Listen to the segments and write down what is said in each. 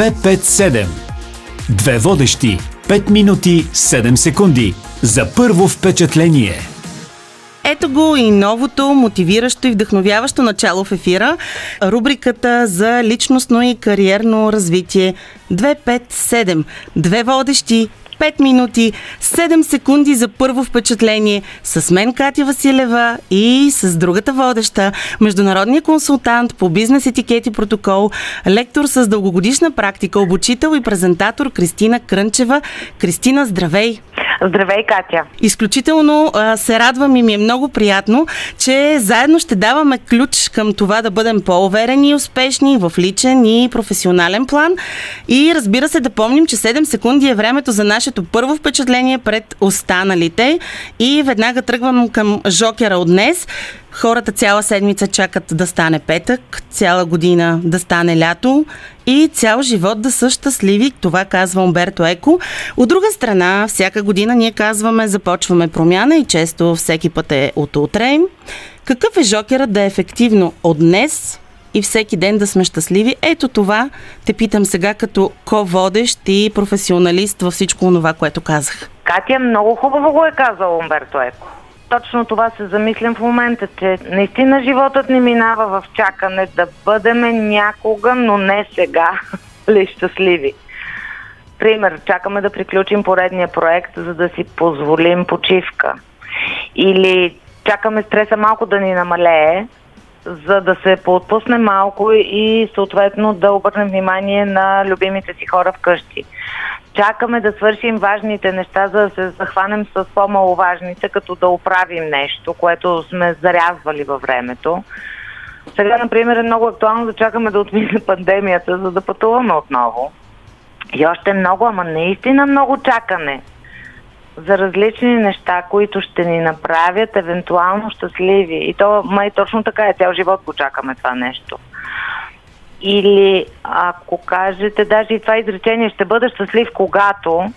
257. Две водещи. 5 минути 7 секунди. За първо впечатление. Ето го и новото, мотивиращо и вдъхновяващо начало в ефира. Рубриката за личностно и кариерно развитие 257. Две водещи, 5 минути, 7 секунди за първо впечатление с мен Катя Василева и с другата водеща, международния консултант по бизнес етикет и протокол, лектор с дългогодишна практика, обучител и презентатор Кристина Крънчева. Кристина, здравей! Здравей, Катя! Изключително а, се радвам и ми е много приятно, че заедно ще даваме ключ към това да бъдем по-уверени и успешни в личен и професионален план. И разбира се да помним, че 7 секунди е времето за нашето първо впечатление пред останалите. И веднага тръгвам към Жокера от днес. Хората цяла седмица чакат да стане петък, цяла година да стане лято и цял живот да са щастливи. Това казва Умберто Еко. От друга страна, всяка година ние казваме започваме промяна и често всеки път е от утре. Какъв е жокерът да е ефективно от днес и всеки ден да сме щастливи? Ето това те питам сега като ко-водещ и професионалист във всичко това, което казах. Катя много хубаво го е казал Умберто Еко точно това се замислям в момента, че наистина животът ни минава в чакане да бъдем някога, но не сега, ли щастливи. Пример, чакаме да приключим поредния проект, за да си позволим почивка. Или чакаме стреса малко да ни намалее, за да се поотпусне малко и съответно да обърнем внимание на любимите си хора вкъщи чакаме да свършим важните неща, за да се захванем с по-маловажните, като да оправим нещо, което сме зарязвали във времето. Сега, например, е много актуално да чакаме да отмине пандемията, за да пътуваме отново. И още много, ама наистина много чакане за различни неща, които ще ни направят евентуално щастливи. И то май точно така е, цял живот го чакаме това нещо. Или ако кажете, даже и това изречение, ще бъда щастлив когато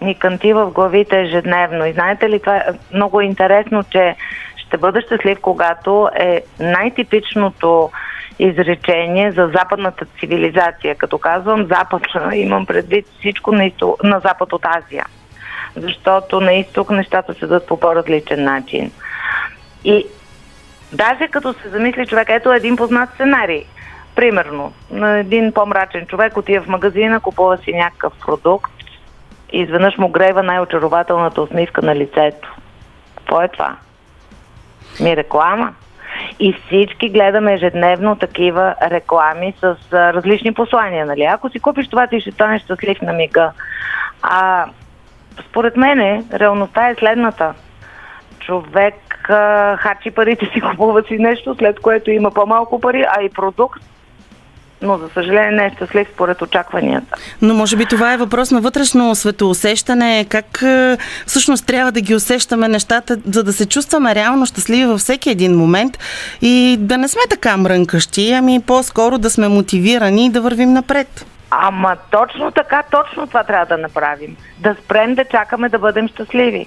ни канти в главите ежедневно. И знаете ли, това е много интересно, че ще бъда щастлив когато е най-типичното изречение за западната цивилизация. Като казвам запад, имам предвид всичко на, изток, на запад от Азия. Защото на изток нещата се дадат по по-различен начин. И даже като се замисли човек, ето един познат сценарий. Примерно, на един по-мрачен човек отива в магазина, купува си някакъв продукт и изведнъж му грева най-очарователната усмивка на лицето. Какво е това? Ми реклама. И всички гледаме ежедневно такива реклами с а, различни послания, нали? Ако си купиш това, ти ще станеш щастлив на мига. А според мене, реалността е следната. Човек а, харчи парите си, купува си нещо, след което има по-малко пари, а и продукт но за съжаление не е щастлив според очакванията. Но може би това е въпрос на вътрешно светоусещане. Как е, всъщност трябва да ги усещаме нещата, за да се чувстваме реално щастливи във всеки един момент и да не сме така мрънкащи, ами по-скоро да сме мотивирани и да вървим напред. Ама точно така, точно това трябва да направим. Да спрем да чакаме да бъдем щастливи.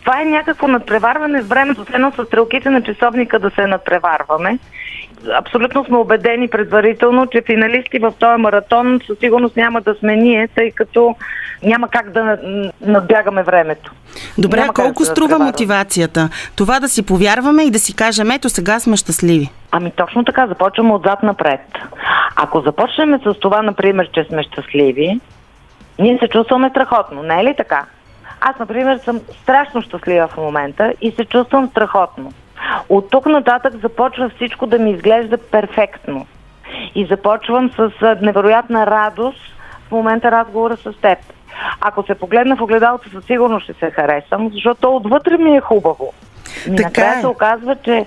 Това е някакво надпреварване с времето, едно с стрелките на часовника да се надпреварваме абсолютно сме убедени предварително, че финалисти в този маратон със сигурност няма да сме ние, тъй като няма как да надбягаме времето. Добре, няма колко струва да мотивацията? Това да си повярваме и да си кажем, ето сега сме щастливи. Ами точно така, започваме отзад напред. Ако започнем с това, например, че сме щастливи, ние се чувстваме страхотно, не е ли така? Аз, например, съм страшно щастлива в момента и се чувствам страхотно. От тук нататък започва всичко да ми изглежда перфектно. И започвам с невероятна радост в момента разговора с теб. Ако се погледна в огледалото, със сигурност ще се харесам, защото отвътре ми е хубаво. И така накрая е. се оказва, че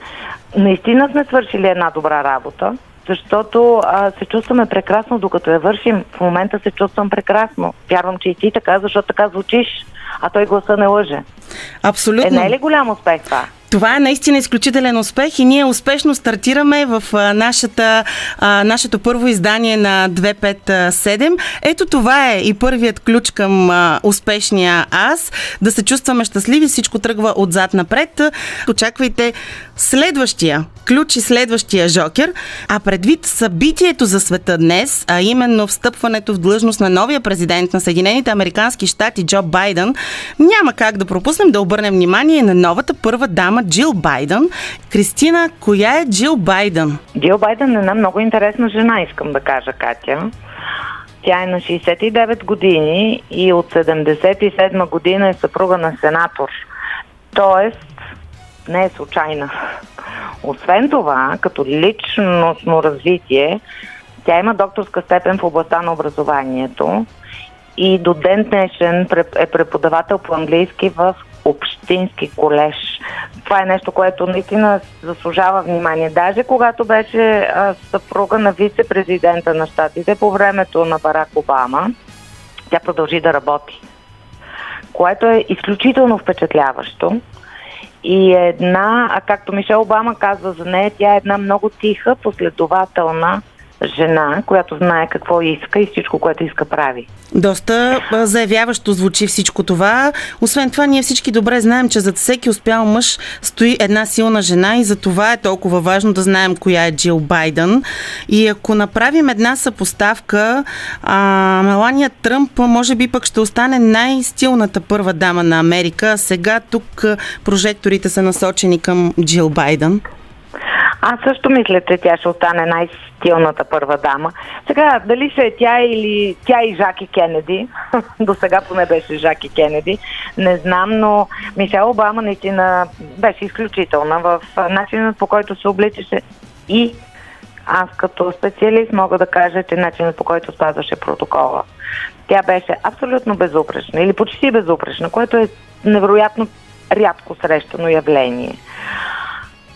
наистина сме свършили една добра работа, защото а, се чувстваме прекрасно, докато я вършим. В момента се чувствам прекрасно. Вярвам, че и ти така, защото така звучиш, а той гласа не лъже. Абсолютно. Е, не е ли голям успех това? Това е наистина изключителен успех и ние успешно стартираме в нашата, нашето първо издание на 257. Ето това е и първият ключ към успешния аз. Да се чувстваме щастливи, всичко тръгва отзад напред. Очаквайте следващия ключ и следващия жокер, а предвид събитието за света днес, а именно встъпването в длъжност на новия президент на Съединените Американски щати Джо Байден, няма как да пропуснем да обърнем внимание на новата първа дама Джил Байден. Кристина, коя е Джил Байден? Джил Байден е една много интересна жена, искам да кажа, Катя. Тя е на 69 години и от 77 година е съпруга на сенатор. Тоест, не е случайна. Освен това, като личностно развитие, тя има докторска степен в областта на образованието и до ден днешен е преподавател по английски в общински колеж. Това е нещо, което наистина заслужава внимание. Даже когато беше съпруга на вице-президента на щатите по времето на Барак Обама, тя продължи да работи. Което е изключително впечатляващо. И една, а както Мишел Обама казва за нея, тя е една много тиха, последователна жена, която знае какво иска и всичко, което иска прави. Доста заявяващо звучи всичко това. Освен това, ние всички добре знаем, че зад всеки успял мъж стои една силна жена и за това е толкова важно да знаем коя е Джил Байден. И ако направим една съпоставка, а, Мелания Тръмп може би пък ще остане най-стилната първа дама на Америка. Сега тук прожекторите са насочени към Джил Байден. Аз също мисля, че тя ще остане най-стилната първа дама. Сега, дали ще е тя или тя и Жаки Кенеди, до сега поне беше Жаки Кенеди, не знам, но Мишел Обама наистина беше изключителна в начинът по който се обличаше и аз като специалист мога да кажа, че начинът по който спазваше протокола. Тя беше абсолютно безупречна или почти безупречна, което е невероятно рядко срещано явление.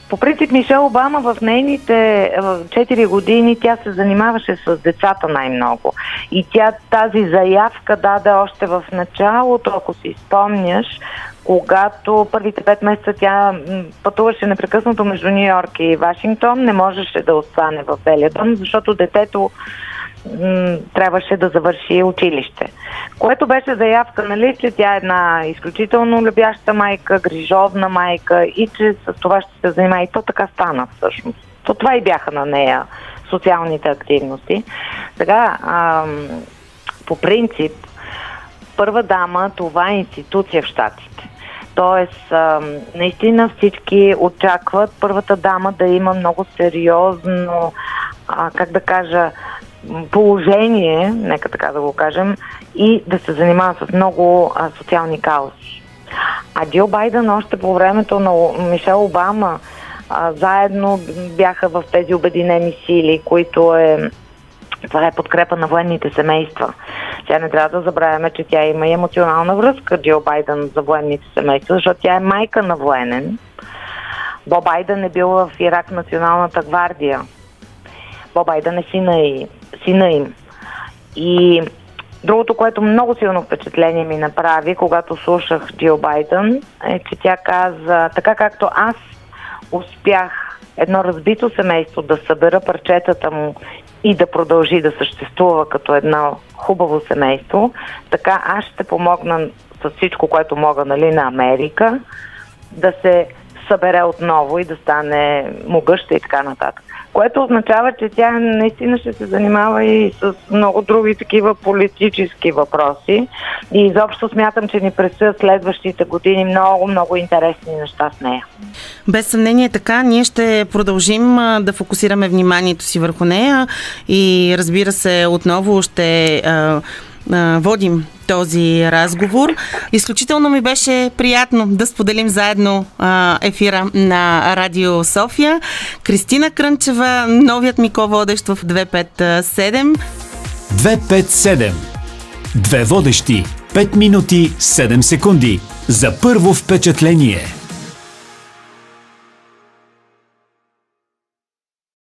По принцип, Мишел Обама в нейните 4 години тя се занимаваше с децата най-много. И тя тази заявка даде още в началото, ако си спомняш, когато първите 5 месеца тя пътуваше непрекъснато между Нью Йорк и Вашингтон, не можеше да остане в Белия дом, защото детето трябваше да завърши училище. Което беше заявка, нали, че тя е една изключително любяща майка, грижовна майка и че с това ще се занимава. И то така стана всъщност. То това и бяха на нея социалните активности. Сега, ам, по принцип, първа дама, това е институция в Штатите. Тоест, ам, наистина всички очакват първата дама да има много сериозно, а, как да кажа, положение, нека така да го кажем, и да се занимава с много а, социални каузи. А Джил Байден още по времето на Мишел Обама а, заедно бяха в тези обединени сили, които е това е подкрепа на военните семейства. Тя не трябва да забравяме, че тя има и емоционална връзка, Джил Байден, за военните семейства, защото тя е майка на военен. Бо Байден е бил в Ирак националната гвардия. Бо Байден е сина и сина им. И другото, което много силно впечатление ми направи, когато слушах Джил Байден, е, че тя каза, така както аз успях едно разбито семейство да събера парчетата му и да продължи да съществува като едно хубаво семейство, така аз ще помогна с всичко, което мога нали, на Америка, да се събере отново и да стане могъща и така нататък което означава, че тя наистина ще се занимава и с много други такива политически въпроси. И изобщо смятам, че ни предстоят следващите години много, много интересни неща с нея. Без съмнение така, ние ще продължим да фокусираме вниманието си върху нея и разбира се, отново ще водим този разговор. Изключително ми беше приятно да споделим заедно ефира на Радио София. Кристина Крънчева, новият ми ко-водещ в 257. 257. Две водещи. 5 минути 7 секунди. За първо впечатление.